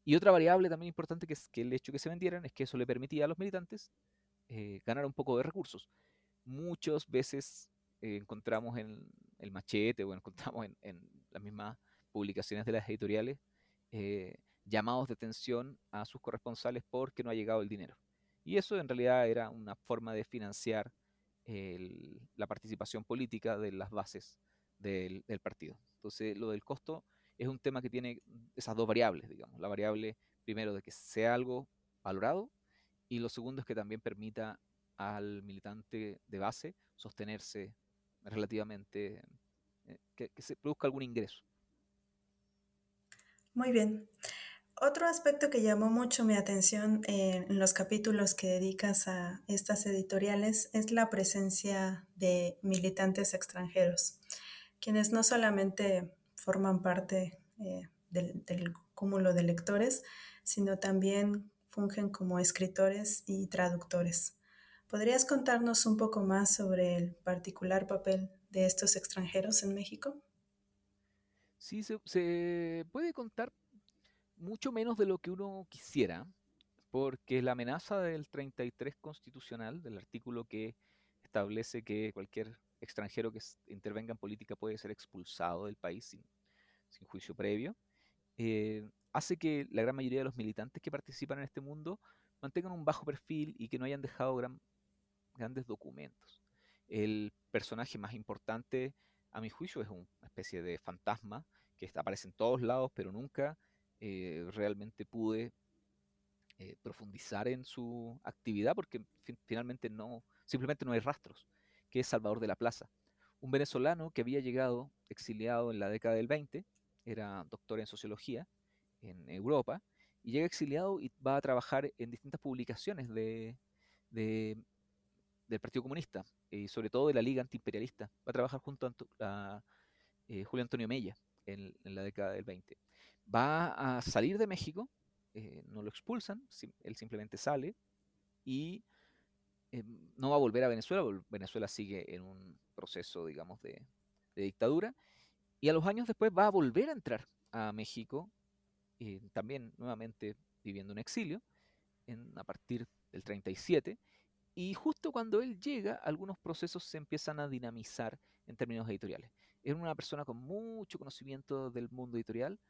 Y otra variable también importante que es que el hecho de que se vendieran es que eso le permitía a los militantes ganar un poco de recursos. Muchas veces encontramos en el machete o encontramos en, las mismas publicaciones de las editoriales llamados de atención a sus corresponsales porque no ha llegado el dinero. Y eso en realidad era una forma de financiar la participación política de las bases del, partido. Entonces, lo del costo es un tema que tiene esas dos variables, digamos. La variable, primero, de que sea algo valorado y lo segundo es que también permita al militante de base sostenerse relativamente, eh, que, se produzca algún ingreso. Muy bien. Otro aspecto que llamó mucho mi atención en los capítulos que dedicas a estas editoriales es la presencia de militantes extranjeros quienes no solamente forman parte eh, del, cúmulo de lectores, sino también fungen como escritores y traductores. ¿Podrías contarnos un poco más sobre el particular papel de estos extranjeros en México? Sí, se, puede contar mucho menos de lo que uno quisiera, porque la amenaza del 33 constitucional, del artículo que establece que cualquier extranjero que intervenga en política puede ser expulsado del país sin, juicio previo, eh, hace que la gran mayoría de los militantes que participan en este mundo mantengan un bajo perfil y que no hayan dejado grandes documentos. El personaje más importante, a mi juicio, es una especie de fantasma que aparece en todos lados, pero nunca eh, realmente pude eh, profundizar en su actividad porque finalmente no, simplemente no hay rastros que es Salvador de la Plaza, un venezolano que había llegado exiliado en la década del 20 era doctor en sociología en Europa, y llega exiliado y va a trabajar en distintas publicaciones de, del Partido Comunista, y sobre todo de la Liga Antiimperialista. Va a trabajar junto a, eh, Julio Antonio Mella en, la década del 20. Va a salir de México, eh, no lo expulsan, él simplemente sale y eh, no va a volver a Venezuela, Venezuela sigue en un proceso, digamos, de, dictadura, y a los años después va a volver a entrar a México, también nuevamente viviendo en exilio, a partir del 37, y justo cuando él llega, algunos procesos se empiezan a dinamizar en términos editoriales. Es una persona con mucho conocimiento del mundo editorial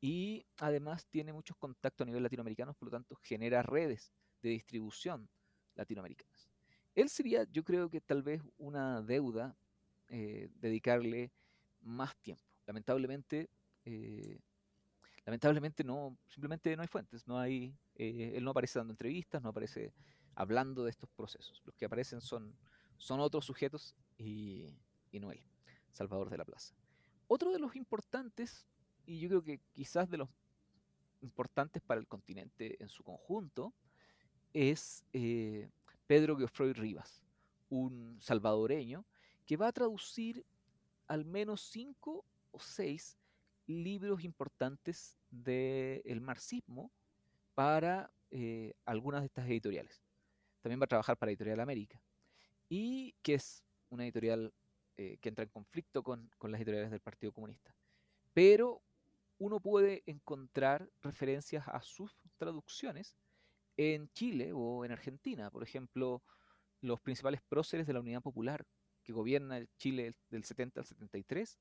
y además tiene muchos contactos a nivel latinoamericano, por lo tanto genera redes de distribución latinoamericanas. Él sería, yo creo que tal vez una deuda eh, dedicarle más tiempo. Lamentablemente, eh, lamentablemente no, simplemente no hay fuentes, no hay, eh, él no aparece dando entrevistas, no aparece hablando de estos procesos. Los que aparecen son, son otros sujetos y, y no él, Salvador de la Plaza. Otro de los importantes, y yo creo que quizás de los importantes para el continente en su conjunto, es Pedro Geoffroy Rivas, un salvadoreño que va a traducir al menos cinco o seis libros importantes del marxismo para eh, algunas de estas editoriales. También va a trabajar para Editorial América, y que es una editorial eh, que entra en conflicto con, con las editoriales del Partido Comunista. Pero uno puede encontrar referencias a sus traducciones en Chile o en Argentina. Por ejemplo, los principales próceres de la Unidad Popular que gobierna Chile del 70 al 73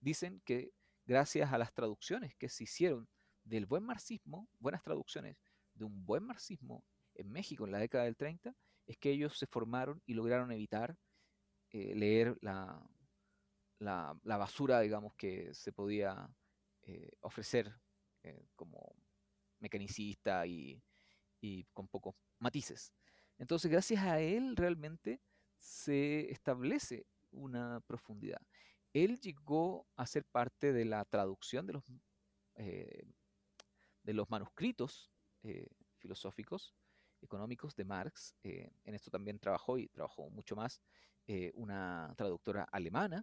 dicen que gracias a las traducciones que se hicieron del buen marxismo, buenas traducciones de un buen marxismo en México en la década del 30, es que ellos se formaron y lograron evitar eh, leer la, la, basura, digamos, que se podía eh, ofrecer eh, como mecanicista y y con pocos matices. Entonces, gracias a él realmente se establece una profundidad. Él llegó a ser parte de la traducción de los, de los manuscritos filosóficos, económicos de Marx. Eh, en esto también trabajó y trabajó mucho más una traductora alemana.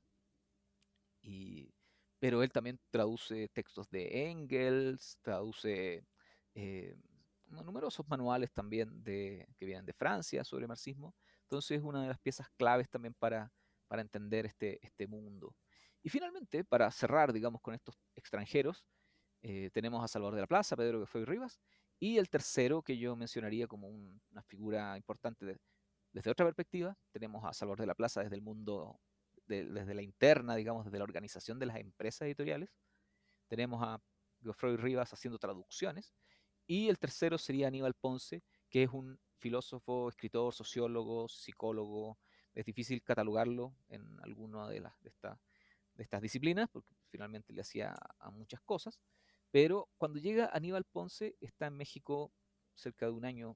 Y, pero él también traduce textos de Engels, traduce numerosos manuales también de, que vienen de Francia sobre marxismo. Entonces es una de las piezas claves también para, para entender este, este mundo. Y finalmente, para cerrar, digamos, con estos extranjeros, eh, tenemos a Salvador de la Plaza, Pedro que fue Rivas, y el tercero que yo mencionaría como una figura importante desde otra perspectiva, tenemos a Salvador de la Plaza desde el mundo, desde la interna, digamos, desde la organización de las empresas editoriales. Tenemos a Geoffroy Rivas haciendo traducciones y el tercero sería Aníbal Ponce, que es un filósofo, escritor, sociólogo, psicólogo. Es difícil catalogarlo en alguna de, las, de, de estas disciplinas, porque finalmente le hacía a muchas cosas. Pero cuando llega Aníbal Ponce, está en México cerca de un año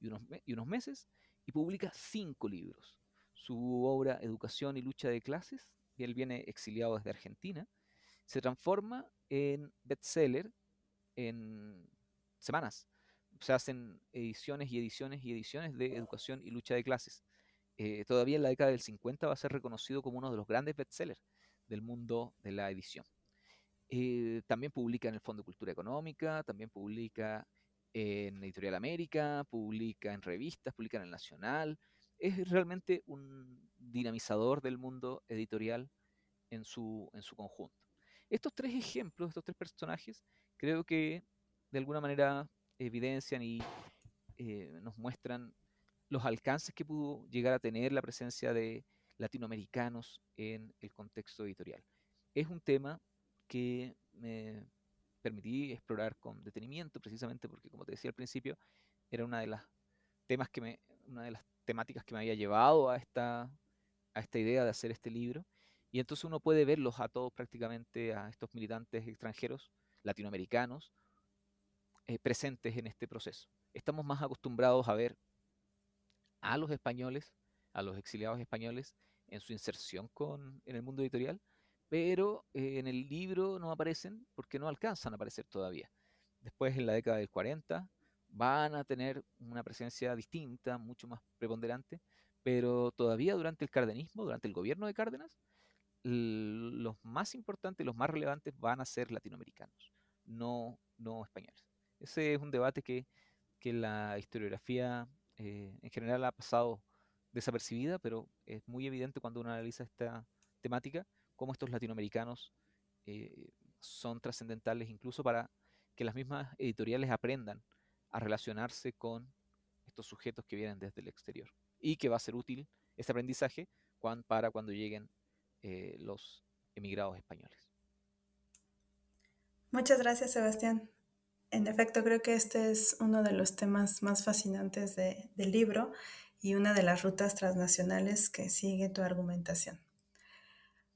y unos, meses, y publica cinco libros. Su obra Educación y Lucha de Clases, y él viene exiliado desde Argentina, se transforma en bestseller en semanas. Se hacen ediciones y ediciones y ediciones de educación y lucha de clases. Eh, todavía en la década del 50 va a ser reconocido como uno de los grandes bestsellers del mundo de la edición. Eh, también publica en el Fondo de Cultura Económica, también publica en Editorial América, publica en revistas, publica en el Nacional. Es realmente un dinamizador del mundo editorial en su, en su conjunto. Estos tres ejemplos, estos tres personajes, creo que de alguna manera evidencian y eh, nos muestran los alcances que pudo llegar a tener la presencia de latinoamericanos en el contexto editorial. Es un tema que me permití explorar con detenimiento, precisamente porque, como te decía al principio, era una de las temas que me, una de las temáticas que me había llevado a esta, a esta idea de hacer este libro. Y entonces uno puede verlos a todos prácticamente, a estos militantes extranjeros, latinoamericanos, eh, presentes en este proceso. Estamos más acostumbrados a ver a los españoles, a los exiliados españoles, en su inserción con, en el mundo editorial, pero eh, en el libro no aparecen porque no alcanzan a aparecer todavía. Después, en la década del 40, van a tener una presencia distinta, mucho más preponderante, pero todavía durante el cardenismo, durante el gobierno de Cárdenas, los más importantes, los más relevantes van a ser latinoamericanos, no, no españoles. Ese es un debate que, que la historiografía eh, en general ha pasado desapercibida, pero es muy evidente cuando uno analiza esta temática, cómo estos latinoamericanos eh, son trascendentales incluso para que las mismas editoriales aprendan a relacionarse con estos sujetos que vienen desde el exterior y que va a ser útil ese aprendizaje para cuando lleguen eh, los emigrados españoles. Muchas gracias, Sebastián. En efecto, creo que este es uno de los temas más fascinantes del libro y una de las rutas transnacionales que sigue tu argumentación.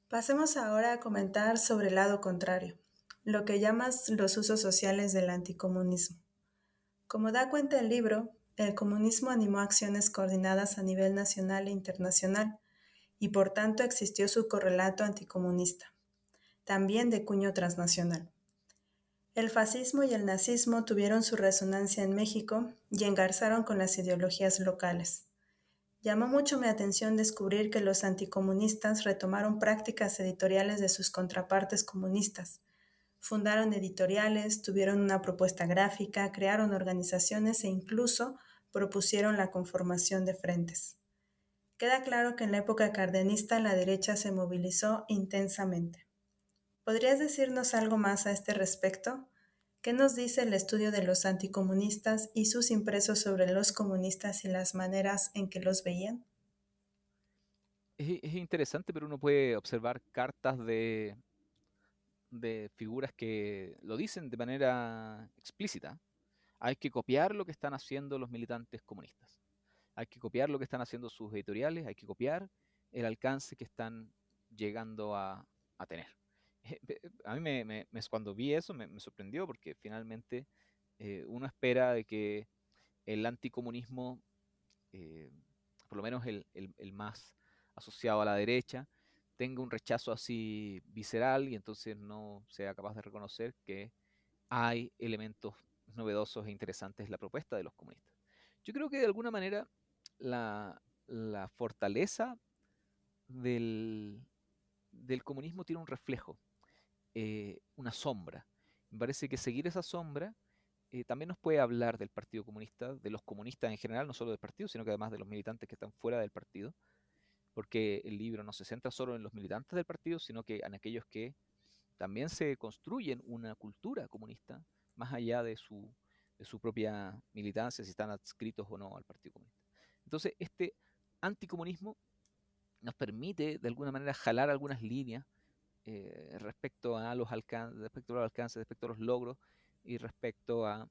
Pasemos ahora a comentar sobre el lado contrario, lo que llamas los usos sociales del anticomunismo. Como da cuenta el libro, el comunismo animó acciones coordinadas a nivel nacional e internacional, y por tanto existió su correlato anticomunista, también de cuño transnacional. El fascismo y el nazismo tuvieron su resonancia en México y engarzaron con las ideologías locales. Llamó mucho mi atención descubrir que los anticomunistas retomaron prácticas editoriales de sus contrapartes comunistas. Fundaron editoriales, tuvieron una propuesta gráfica, crearon organizaciones e incluso propusieron la conformación de frentes. Queda claro que en la época cardenista la derecha se movilizó intensamente. ¿Podrías decirnos algo más a este respecto? ¿Qué nos dice el estudio de los anticomunistas y sus impresos sobre los comunistas y las maneras en que los veían? Es, interesante, pero uno puede observar cartas de, de figuras que lo dicen de manera explícita. Hay que copiar lo que están haciendo los militantes comunistas hay que copiar lo que están haciendo sus editoriales, hay que copiar el alcance que están llegando a, tener. A mí me, cuando vi eso me, sorprendió porque finalmente eh, uno espera de que el anticomunismo, eh, por lo menos el, el, más asociado a la derecha, tenga un rechazo así visceral y entonces no sea capaz de reconocer que hay elementos novedosos e interesantes en la propuesta de los comunistas. Yo creo que de alguna manera la, fortaleza del, comunismo tiene un reflejo, eh, una sombra. Me parece que seguir esa sombra eh, también nos puede hablar del Partido Comunista, de los comunistas en general, no solo del partido, sino que además de los militantes que están fuera del partido, porque el libro no se centra solo en los militantes del partido, sino que en aquellos que también se construyen una cultura comunista, más allá de su, de su propia militancia, si están adscritos o no al Partido Comunista. Entonces, este anticomunismo nos permite de alguna manera jalar algunas líneas eh, respecto a los alcances, respecto a los alcances, respecto a los logros y respecto a,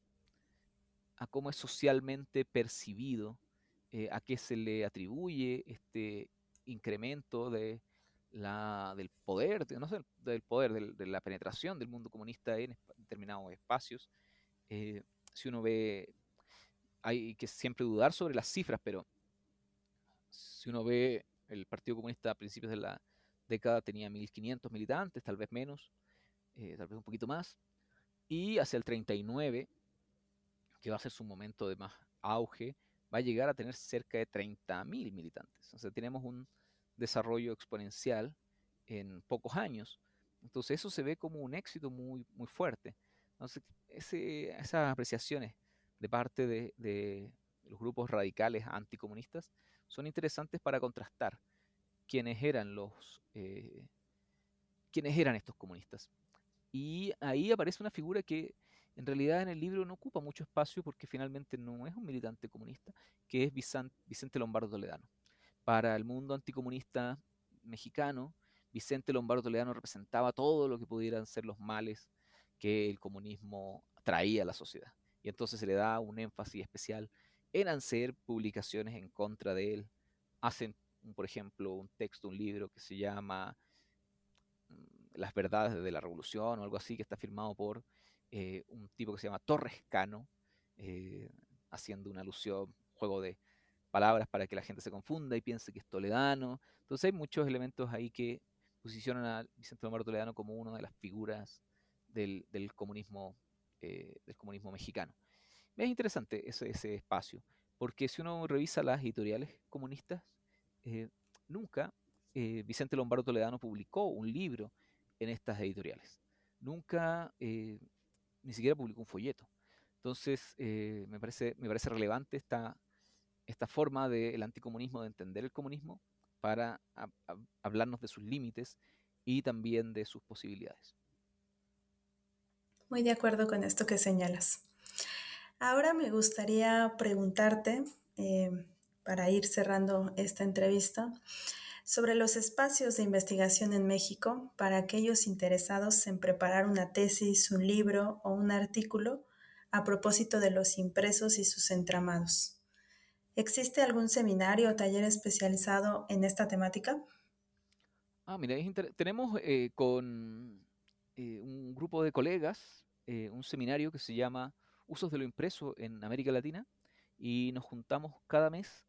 cómo es socialmente percibido, eh, a qué se le atribuye este incremento de la, del poder, no sé, del poder, de la penetración del mundo comunista en determinados espacios. Eh, si uno ve hay que siempre dudar sobre las cifras, pero si uno ve el Partido Comunista a principios de la década tenía 1.500 militantes, tal vez menos, eh, tal vez un poquito más, y hacia el 39, que va a ser su momento de más auge, va a llegar a tener cerca de 30.000 militantes. O sea, tenemos un desarrollo exponencial en pocos años. Entonces eso se ve como un éxito muy, muy fuerte. Entonces esas apreciaciones de parte de, los grupos radicales anticomunistas son interesantes para contrastar quiénes eran los eh, eran estos comunistas. Y ahí aparece una figura que en realidad en el libro no ocupa mucho espacio porque finalmente no es un militante comunista, que es Vicente Lombardo Toledano. Para el mundo anticomunista mexicano, Vicente Lombardo Toledano representaba todo lo que pudieran ser los males que el comunismo traía a la sociedad y entonces se le da un énfasis especial en hacer publicaciones en contra de él. Hacen, por ejemplo, un texto, un libro que se llama mm, Las verdades de la revolución o algo así, que está firmado por eh, un tipo que se llama Torres Cano, eh, haciendo una alusión, juego de palabras para que la gente se confunda y piense que es toledano. Entonces hay muchos elementos ahí que posicionan a Vicente Lombardo Toledano como una de las figuras del, comunismo, del comunismo mexicano. Es interesante ese, espacio, porque si uno revisa las editoriales comunistas, nunca Vicente Lombardo Toledano publicó un libro en estas editoriales. Nunca, ni siquiera publicó un folleto. Entonces, me, parece, me parece relevante esta, esta forma del anticomunismo, de entender el comunismo, para hablarnos de sus límites y también de sus posibilidades. Muy de acuerdo con esto que señalas. Ahora me gustaría preguntarte, eh, para ir cerrando esta entrevista, sobre los espacios de investigación en México para aquellos interesados en preparar una tesis, un libro o un artículo a propósito de los impresos y sus entramados. ¿Existe algún seminario o taller especializado en esta temática? Ah, mira, tenemos eh, con eh, un grupo de colegas eh, un seminario que se llama Usos de lo impreso en América Latina y nos juntamos cada mes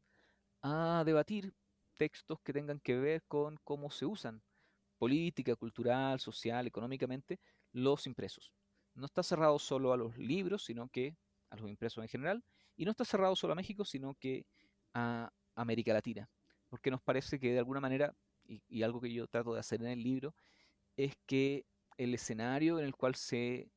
a debatir textos que tengan que ver con cómo se usan política, cultural, social, económicamente los impresos. No está cerrado solo a los libros, sino que a los impresos en general y no está cerrado solo a México, sino que a América Latina. Porque nos parece que de alguna manera, y, algo que yo trato de hacer en el libro, es que el escenario en el cual se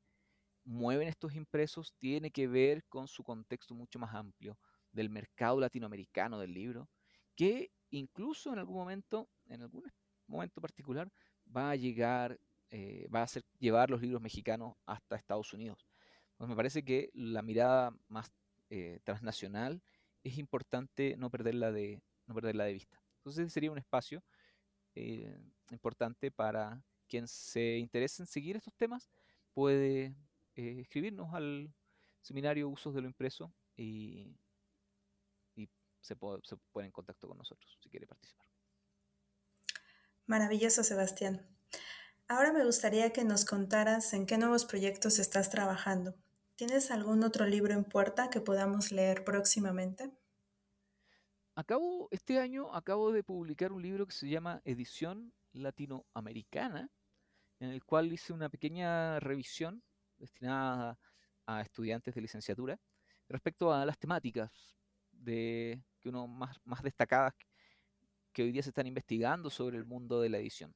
mueven estos impresos tiene que ver con su contexto mucho más amplio del mercado latinoamericano del libro, que incluso en algún momento, en algún momento particular, va a llegar, eh, va a hacer llevar los libros mexicanos hasta Estados Unidos. Entonces me parece que la mirada más eh, transnacional, es importante no perderla de, no perderla de vista. Entonces sería un espacio eh, importante para quien se interese en seguir estos temas, puede escribirnos al seminario Usos de lo Impreso y, se, se pone en contacto con nosotros si quiere participar. Maravilloso, Sebastián. Ahora me gustaría que nos contaras en qué nuevos proyectos estás trabajando. ¿Tienes algún otro libro en puerta que podamos leer próximamente? Acabo, este año acabo de publicar un libro que se llama Edición Latinoamericana, en el cual hice una pequeña revisión destinada a, estudiantes de licenciatura respecto a las temáticas de, que uno más, más destacadas que hoy día se están investigando sobre el mundo de la edición.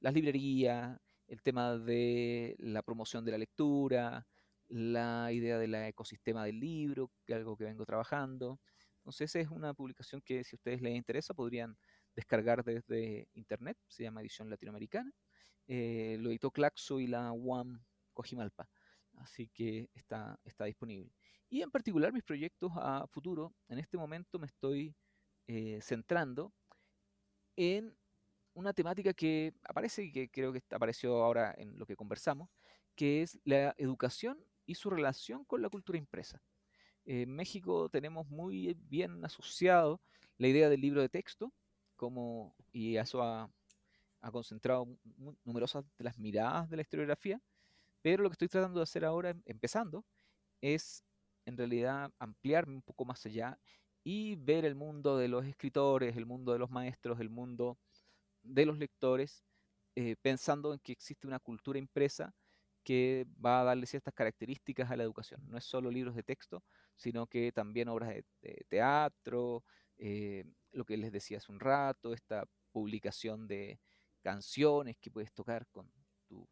Las librerías, el tema de la promoción de la lectura, la idea del ecosistema del libro, que es algo que vengo trabajando. Entonces, esa es una publicación que si a ustedes les interesa podrían descargar desde internet, se llama Edición Latinoamericana. Eh, lo editó Claxo y la UAM Cojimalpa, así que está, está disponible. Y en particular mis proyectos a futuro, en este momento me estoy eh, centrando en una temática que aparece y que creo que apareció ahora en lo que conversamos, que es la educación y su relación con la cultura impresa. En México tenemos muy bien asociado la idea del libro de texto, como, y eso ha, concentrado numerosas de las miradas de la historiografía, pero lo que estoy tratando de hacer ahora, empezando, es en realidad ampliarme un poco más allá y ver el mundo de los escritores, el mundo de los maestros, el mundo de los lectores, eh, pensando en que existe una cultura impresa que va a darle ciertas características a la educación. No es solo libros de texto, sino que también obras de, teatro, eh, lo que les decía hace un rato, esta publicación de canciones que puedes tocar con tu,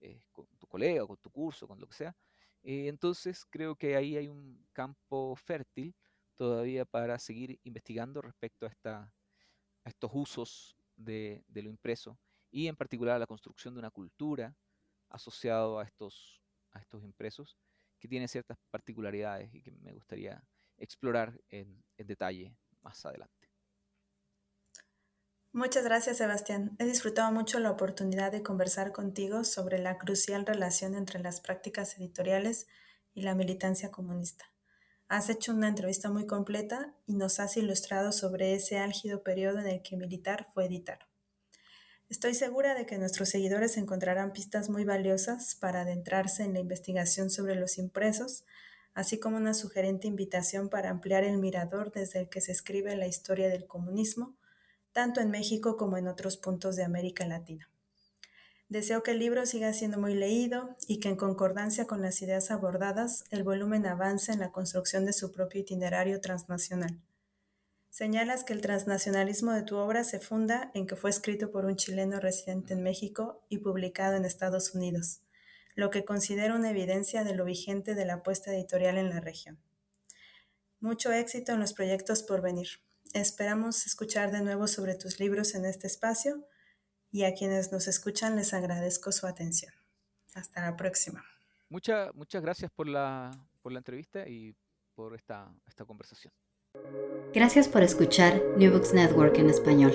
eh, con tu colega, con tu curso, con lo que sea. Eh, entonces creo que ahí hay un campo fértil todavía para seguir investigando respecto a, estos usos de, lo impreso y en particular a la construcción de una cultura asociado a estos, a estos impresos que tiene ciertas particularidades y que me gustaría explorar en detalle más adelante. Muchas gracias, Sebastián. He disfrutado mucho la oportunidad de conversar contigo sobre la crucial relación entre las prácticas editoriales y la militancia comunista. Has hecho una entrevista muy completa y nos has ilustrado sobre ese álgido periodo en el que militar fue editar. Estoy segura de que nuestros seguidores encontrarán pistas muy valiosas para adentrarse en la investigación sobre los impresos, así como una sugerente invitación para ampliar el mirador desde el que se escribe la historia del comunismo tanto en México como en otros puntos de América Latina. Deseo que el libro siga siendo muy leído y que en concordancia con las ideas abordadas, el volumen avance en la construcción de su propio itinerario transnacional. Señalas que el transnacionalismo de tu obra se funda en que fue escrito por un chileno residente en México y publicado en Estados Unidos, lo que considero una evidencia de lo vigente de la apuesta editorial en la región. Mucho éxito en los proyectos por venir. Esperamos escuchar de nuevo sobre tus libros en este espacio y a quienes nos escuchan les agradezco su atención. Hasta la próxima. Muchas muchas gracias por la, por la entrevista y por esta, esta conversación. Gracias por escuchar New Books Network en español.